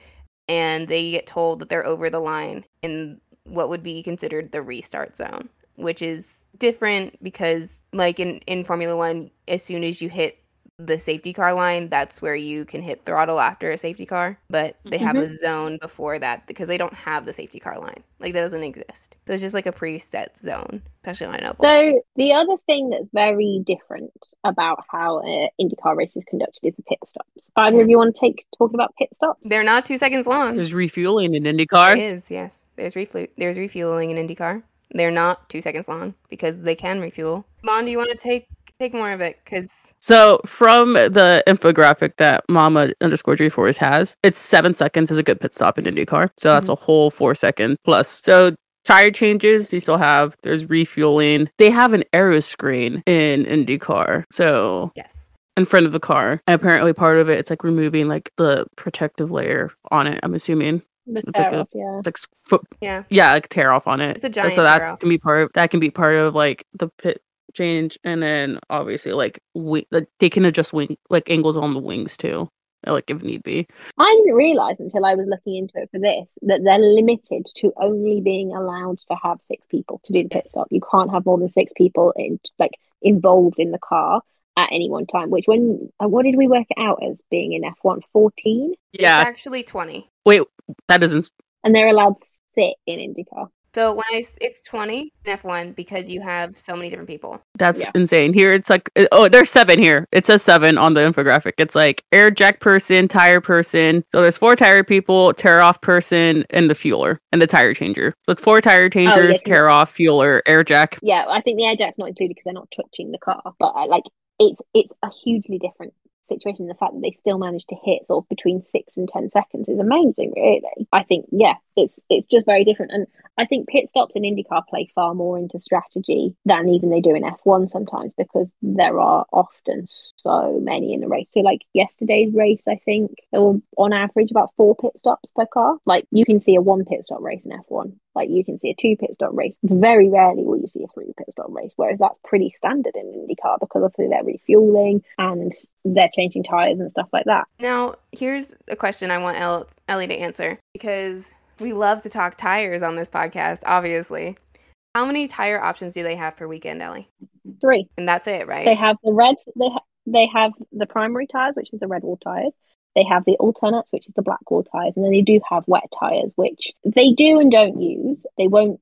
and they get told that they're over the line in what would be considered the restart zone, which is different because, like in in Formula One, as soon as you hit the safety car line, that's where you can hit throttle after a safety car. But they have a zone before that because they don't have the safety car line. Like that doesn't exist. So it's just like a preset zone, especially on an oval. So the other thing that's very different about how uh, IndyCar race is conducted is the pit stops. Either of you want to take talking about pit stops? They're not two seconds long. There's refueling in It IndyCar. is, yes. There's reflu- there's refueling in IndyCar. They're not two seconds long because they can refuel. Mon, do you want to take take more of it? Because So from the infographic that Mama underscore G Force has, it's seven seconds is a good pit stop in IndyCar. So that's mm-hmm. a whole four second plus. So tire changes, you still have there's refueling. They have an aero screen in IndyCar. So yes, in front of the car. And apparently part of it it's like removing like the protective layer on it, I'm assuming. The It's like tear a- off, yeah. Like s- foot yeah, yeah, like tear off on it. It's a And giant so that tear off. can be part of that can be part of like the pit change and then obviously like we like, they can adjust wing like angles on the wings too uh, like if need be I didn't realize until I was looking into it for this that they're limited to only being allowed to have six people to do the pit Yes. stop. You can't have more than six people in like involved in the car at any one time. Which when uh, what did we work it out as being in F one fourteen? yeah It's actually twenty. wait that isn't And they're allowed to sit in IndyCar. So when I it's twenty in F one because you have so many different people. that's Yeah. insane here it's like uh, oh there's seven here it says seven on the infographic it's like air jack person tire person so there's four tire people tear off person and the fueler and the tire changer so it's four tire changers 'cause- tear off fueler air jack Yeah, I think the air jack's not included because they're not touching the car. But uh, like, it's it's a hugely different situation. The fact that they still managed to hit sort of between six and ten seconds is amazing. Really, I think yeah, it's it's just very different. And I think pit stops in IndyCar play far more into strategy than even they do in F1 sometimes because there are often so many in the race. So like yesterday's race, I think there were on average about four pit stops per car. Like you can see a one pit stop race in F1. Like you can see a two pit stop race. Very rarely will you see a three pit stop race, whereas that's pretty standard in IndyCar because obviously they're refueling and they're changing tires and stuff like that. Now here's a question I want El- Ellie to answer because we love to talk tires on this podcast. Obviously, how many tire options do they have per weekend, Ellie? Three. And that's it, right? They have the red. They ha- they have the primary tires, which is the red wall tires. They have the alternates, which is the black wall tires, and then they do have wet tires, which they do and don't use. They won't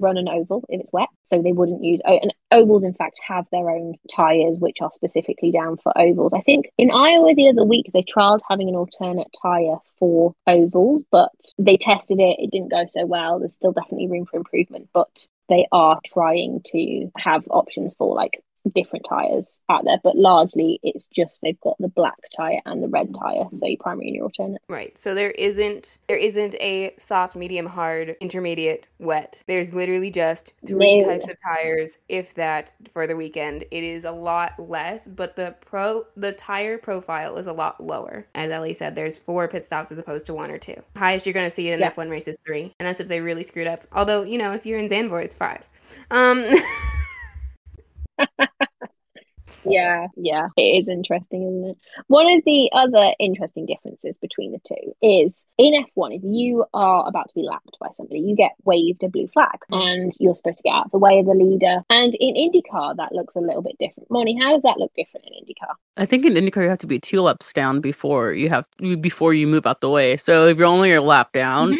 run an oval if it's wet, so they wouldn't use. Oh, and ovals, in fact, have their own tires, which are specifically down for ovals. I think in Iowa the other week they trialed having an alternate tire for ovals, but they tested it. It didn't go so well. There's still definitely room for improvement, but they are trying to have options for like different tires out there but largely it's just they've got the black tire and the red tire so your primary and your alternate Right. So there isn't there isn't a soft, medium, hard, intermediate, wet. There's literally just three No. types of tires, if that, for the weekend. It is a lot less, but the pro the tire profile is a lot lower. As Ellie said, there's four pit stops as opposed to one or two. Highest you're gonna see in an Yeah. F1 race is three, and that's if they really screwed up. Although you know, if you're in Zandvoort, it's five. Um. Yeah, yeah, it is interesting, isn't it? One of the other interesting differences between the two is in F1, if you are about to be lapped by somebody, you get waved a blue flag and you're supposed to get out of the way of the leader. And in IndyCar, that looks a little bit different. Moni, how does that look different in IndyCar? I think in IndyCar you have to be two laps down before you have before you move out the way. So if you're only a lap down. Mhm.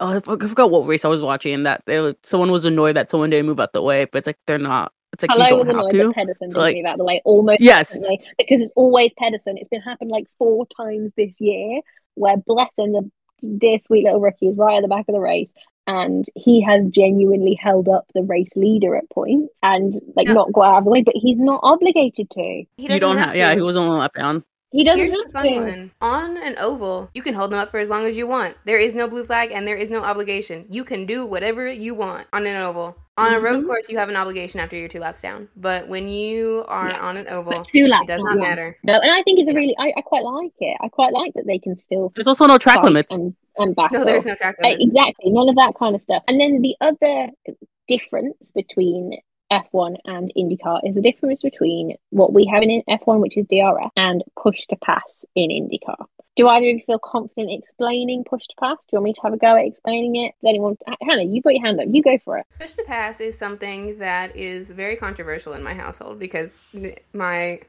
Oh, I forgot what race I was watching. That they, someone was annoyed that someone didn't move out the way, but it's like they're not. It's like you Hello was annoyed to. that Pedersen didn't like- move out of the way almost Yes. because it's always Pedersen. It's been happened like four times this year where bless him, the dear sweet little rookie is right at the back of the race. And he has genuinely held up the race leader at points and like Yeah. not got out of the way, but he's not obligated to. He You doesn't don't have, have. Yeah, he was only a lap down. He doesn't Here's the have fun one. On an oval, you can hold them up for as long as you want. There is no blue flag and there is no obligation. You can do whatever you want on an oval. On a road course, you have an obligation after you're two laps down. But when you are Yeah. on an oval, But two laps it does not not one. matter. No, and I think it's a really I, I quite like it. I quite like that they can still There's also no track limits. and, and back No, there's no track Uh, exactly, none of that kind of stuff. And then the other difference between F1 and IndyCar is the difference between what we have in F1, which is DRS, and push to pass in IndyCar. Do either of you feel confident explaining push to pass? Do you want me to have a go at explaining it? Does anyone? Hannah, you got your hand up. You go for it. Push to pass is something that is very controversial in my household because my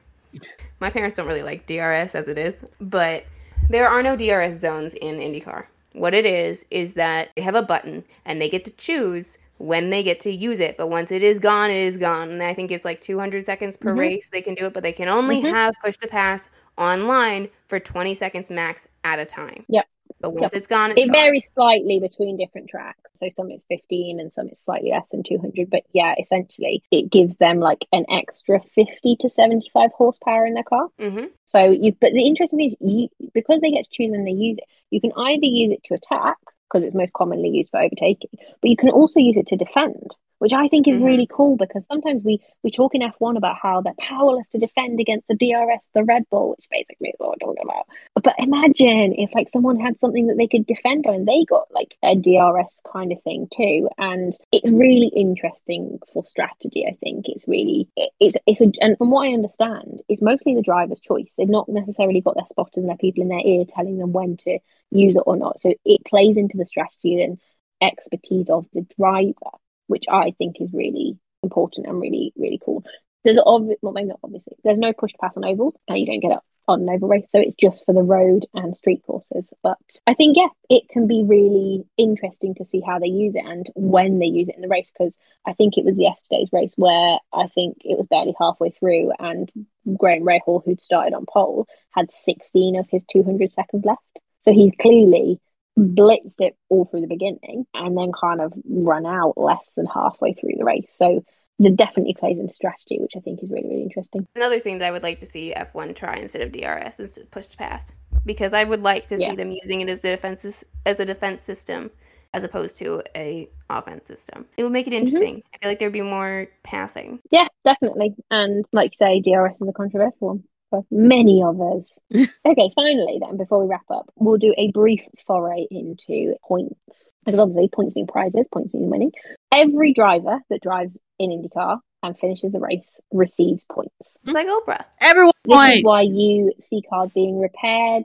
my parents don't really like DRS as it is, but there are no DRS zones in IndyCar. What it is is that they have a button and they get to choose when they get to use it, but once it is gone, it is gone. And I think it's like 200 seconds per Mhm. race they can do it, but they can only Mhm. have push to pass online for 20 seconds max at a time. Yep. But once Yep. it's gone, it's It gone. varies slightly between different tracks. So some it's 15 and some it's slightly less than 200. But yeah, essentially, it gives them like an extra 50 to 75 horsepower in their car. hmm So you, but the interesting thing is, you because they get to choose when they use it, you can either use it to attack because it's most commonly used for overtaking, but you can also use it to defend, which I think is Mhm. really cool because sometimes we we talk in F1 about how they're powerless to defend against the DRS, the Red Bull, which basically is what we're talking about. But imagine if like someone had something that they could defend on and they got like a DRS kind of thing too. And it's really interesting for strategy. I think it's really it- it's it's a, and from what I understand, it's mostly the driver's choice. They've not necessarily got their spotters and their people in their ear telling them when to use it or not. So it plays into the strategy and expertise of the driver, which I think is really important and really really cool. There's obvi- well maybe not obviously there's no push to pass on ovals and you don't get up on an oval race so it's just for the road and street courses. But I think yeah it can be really interesting to see how they use it and when they use it in the race because I think it was yesterday's race where I think it was barely halfway through and Graham Rahal who'd started on pole had 16 of his 200 seconds left. So he clearly blitzed it all through the beginning and then kind of run out less than halfway through the race so that definitely plays into strategy, which I think is really, really interesting. Another thing that I would like to see F1 try instead of DRS is push to pass because I would like to Yeah. see them using it as a defense as a defense system as opposed to a offense system. It would make it Mm-hmm. interesting. I feel like there'd be more passing. Yeah, definitely. And like you say, DRS is a controversial one for many of us. okay, finally, then, before we wrap up, we'll do a brief foray into points. Because obviously, points mean prizes, points mean money. Every driver that drives in IndyCar and finishes the race receives points. It's like Oprah. Everyone This is why you see cars being repaired.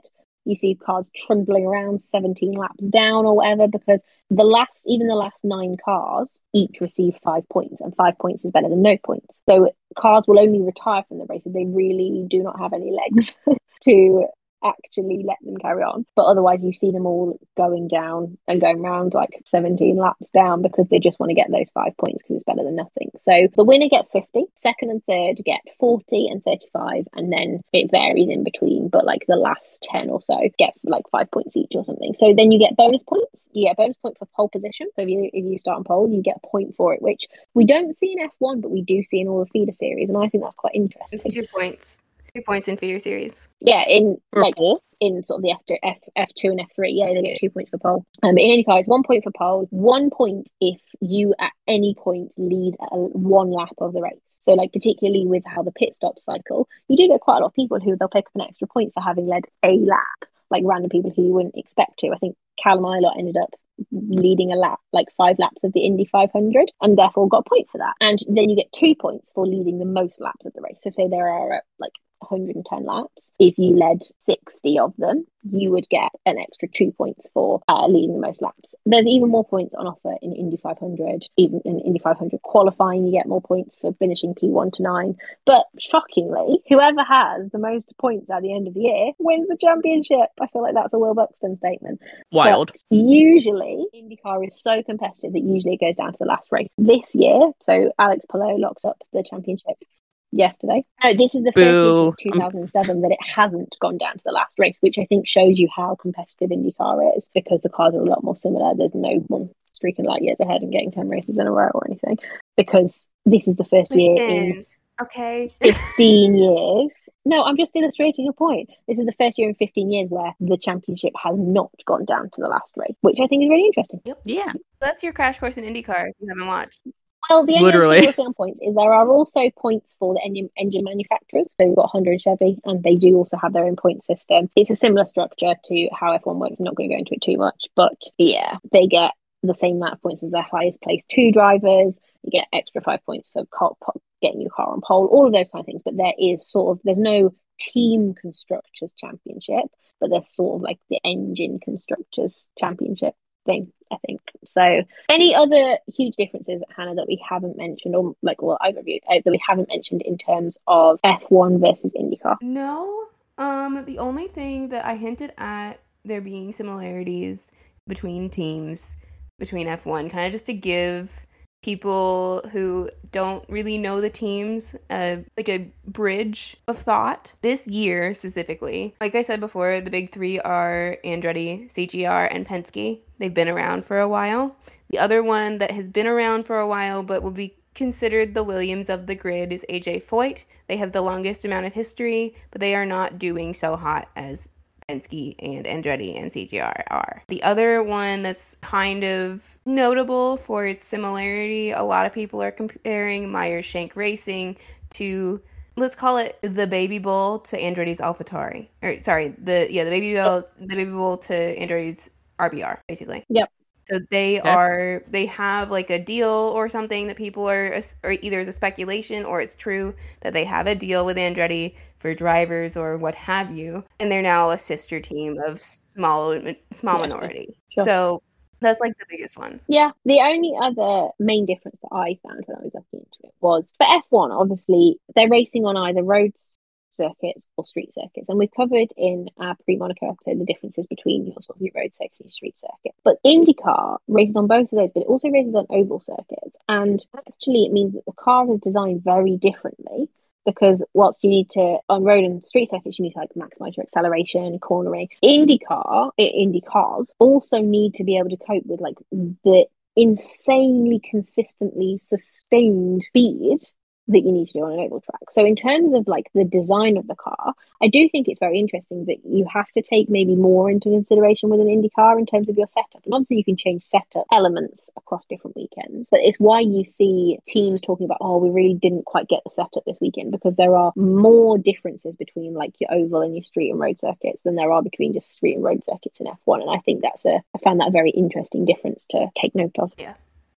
You see cars trundling around 17 laps down or whatever, because the last, even the last nine cars, each receive five points, and five points is better than no points. So cars will only retire from the race if they really do not have any legs to actually let them carry on. But otherwise, you see them all going down and going around like 17 laps down because they just want to get those five points because it's better than nothing. So the winner gets 50, second and third get 40 and 35, and then it varies in between. But like the last 10 or so get like five points each or something. So then you get bonus points. You get bonus point for pole position. So if you, if you start on pole, you get a point for it, which we don't see in F1, but we do see in all the feeder series. And I think that's quite interesting. It's two points. Two points in feeder series. Yeah, in For like pole? in sort of the F F F two and F three, yeah, they get two points for pole. Um, but in any case, one point for pole, one point if you at any point lead a, one lap of the race. So, like particularly with how the pit stop cycle, you do get quite a lot of people who they'll pick up an extra point for having led a lap, like random people who you wouldn't expect to. I think Callum Ilott ended up leading a lap, like five laps of the Indy 500, and therefore got a point for that. And then you get two points for leading the most laps of the race. So say there are uh, like 110 laps. If you led 60 of them, you would get an extra two points for uh, leading the most laps. There's even more points on offer in Indy 500. Even in Indy 500 qualifying, you get more points for finishing P1 to 9. But shockingly, whoever has the most points at the end of the year wins the championship. I feel like that's a Will Buxton statement. Wild. But usually, IndyCar is so competitive that usually it goes down to the last race. This year, so Alex Palou locked up the championship yesterday. No, this is the first year since 2007 that it hasn't gone down to the last race, which I think shows you how competitive IndyCar is because the cars are a lot more similar. There's no one streaking light years ahead and getting 10 races in a row or anything because this is the first year in okay. 15 years. No, I'm just illustrating your point. This is the first year in 15 years where the championship has not gone down to the last race, which I think is really interesting. Yeah. That's your crash course in IndyCar if you haven't watched. Well, the Literally. other thing we'll on points is there are also points for the engine engine manufacturers. So we've got Honda and Chevy, and they do also have their own point system. It's a similar structure to how F1 works. I'm not going to go into it too much, but yeah, they get the same amount of points as their highest placed two drivers. You get extra five points for car, getting your car on pole, all of those kind of things. But there is sort of there's no team constructors championship, but there's sort of like the engine constructors championship thing. I think so. Any other huge differences, Hannah, that we haven't mentioned, or like well, I've reviewed uh, that we haven't mentioned in terms of F1 versus IndyCar? No. Um, the only thing that I hinted at there being similarities between teams between F1, kind of just to give people who don't really know the teams uh, like a bridge of thought. This year specifically, like I said before, the big three are Andretti, CGR, and Penske. They've been around for a while. The other one that has been around for a while but will be considered the Williams of the grid is AJ Foyt. They have the longest amount of history, but they are not doing so hot as And Andretti and CGR are. The other one that's kind of notable for its similarity, a lot of people are comparing Meyer Shank Racing to let's call it the baby bull to Andretti's AlphaTauri. Or sorry, the yeah, the baby bull oh. the baby bull to Andretti's RBR, basically. Yep. So they Okay. are they have like a deal or something that people are or either it's a speculation or it's true that they have a deal with Andretti for drivers or what have you, and they're now a sister team of small small Yeah, minority. sure. So that's like the biggest ones. Yeah, the only other main difference that I found when I was looking into it was for F1, obviously, they're racing on either roads circuits or street circuits. And we've covered in our pre Monaco episode the differences between your sort of your road circuits and your street circuit. But IndyCar races on both of those, but it also races on oval circuits. And actually, it means that the car is designed very differently because whilst you need to on road and street circuits you need to like maximize your acceleration cornering. Indycar indy cars also need to be able to cope with like the insanely consistently sustained speed that you need to do on an oval track. So in terms of like the design of the car, I do think it's very interesting that you have to take maybe more into consideration with an Indy car in terms of your setup. And obviously you can change setup elements across different weekends, but it's why you see teams talking about, oh, we really didn't quite get the setup this weekend because there are more differences between like your oval and your street and road circuits than there are between just street and road circuits in F1. And I think that's a I found that a very interesting difference to take note of. Yeah.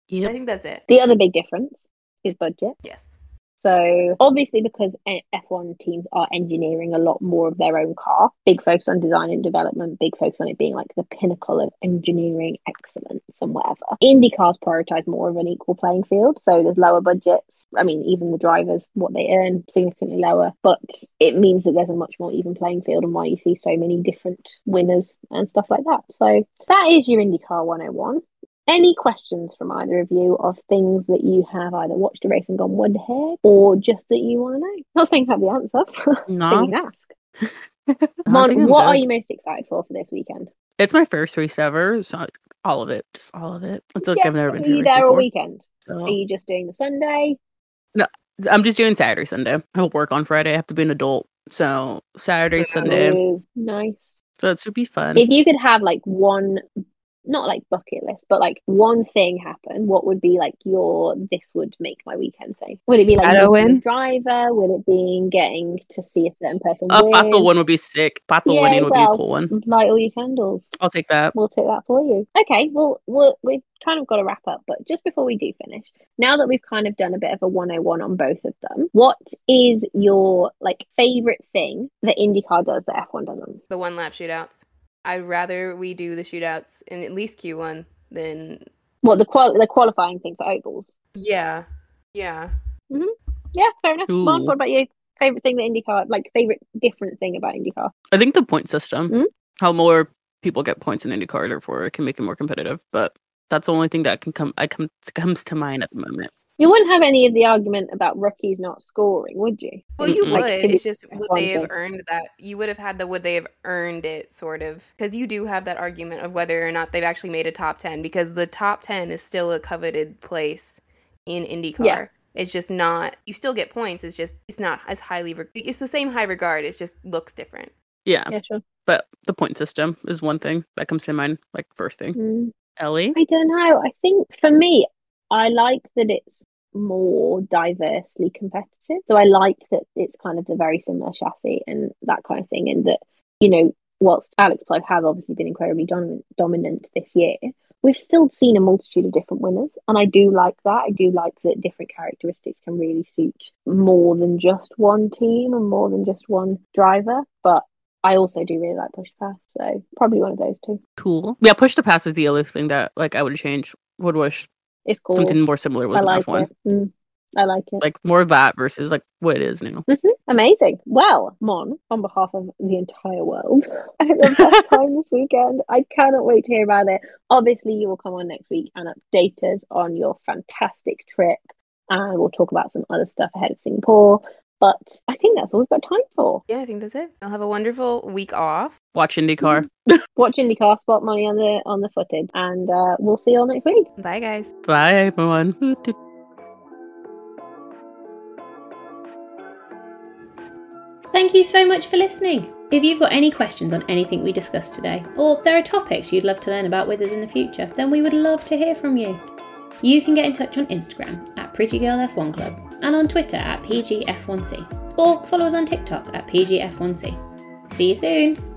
Yep. I think that's it. The other big difference is budget. Yes. So obviously, because F- F1 teams are engineering a lot more of their own car, big focus on design and development, big focus on it being like the pinnacle of engineering excellence and whatever. Indy cars prioritize more of an equal playing field, so there's lower budgets. I mean, even the drivers, what they earn, significantly lower, but it means that there's a much more even playing field, and why you see so many different winners and stuff like that. So that is your IndyCar 101 any questions from either of you of things that you have either watched a race and gone what the heck or just that you want to know not saying have the answer No. so you can ask Mon, what are you most excited for for this weekend It's my first race ever, so all of it, just all of it. It's like Yeah, I've never been are to a you race there all weekend So are you just doing the sunday No, I'm just doing Saturday, Sunday. I will work on Friday. I have to be an adult, so Saturday, oh, Sunday. Ooh, nice So it should be fun. if you could have like one not like bucket list, but like one thing happen, what would be like your this would make my weekend thing? Would it be like Shadow a driver? Would it be getting to see a certain person A win? Pato one would be sick. Pato Yeah, winning would be a cool one. Light all your candles. I'll take that. We'll take that for you. Okay, well, we'll we've kind of got to wrap up, but just before we do finish, now that we've kind of done a bit of a 101 on both of them, what is your like favorite thing that IndyCar does that F1 doesn't? The one lap shootouts. I'd rather we do the shootouts in at least Q1 than. What the qual the qualifying thing for ovals? Yeah. Yeah. Yeah, fair enough. Mark, what about you? Favorite thing that IndyCar, like favorite different thing about IndyCar? I think the point system, Mhm. how more people get points in IndyCar, therefore it can make it more competitive. But that's the only thing that can come I come comes to mind at the moment. You wouldn't have any of the argument about rookies not scoring, would you? Well, you would. Like, it's it's just would they have thing. earned that? You would have had the would they have earned it sort of because you do have that argument of whether or not they've actually made a top ten because the top ten is still a coveted place in IndyCar. Yeah. It's just not. You still get points. It's just it's not as highly. Re- it's the same high regard. It just looks different. Yeah, Yeah, sure. but the point system is one thing that comes to mind, like first thing. Mm. Ellie, I don't know. I think for me, I like that it's more diversely competitive. So I like that it's kind of the very similar chassis and that kind of thing. And that, you know, whilst Alex Palou has obviously been incredibly dominant, dominant this year, we've still seen a multitude of different winners. And I do like that. I do like that different characteristics can really suit more than just one team and more than just one driver. But I also do really like push to pass. So probably one of those two. cool. Yeah, push to pass is the other thing that like I would change. Would wish It's cool. something more similar I was like an F1. Mm, I like it. Like more of that versus like what it is now. Mhm. Amazing. Well, Mon, on behalf of the entire world, I had the best time this weekend. I cannot wait to hear about it. Obviously, you will come on next week and update us on your fantastic trip. And we'll talk about some other stuff ahead of Singapore. But I think that's all we've got time for. Yeah, I think that's it. I'll have a wonderful week off. Watch IndyCar. Watch IndyCar, spot Moni on the on the footage, and uh, we'll see you all next week. Bye, guys. Bye everyone. Thank you so much for listening. If you've got any questions on anything we discussed today, or there are topics you'd love to learn about with us in the future, then we would love to hear from you. You can get in touch on Instagram at PrettyGirlF1 Club and on Twitter at PGF1C, or follow us on TikTok at PGF1C. See you soon!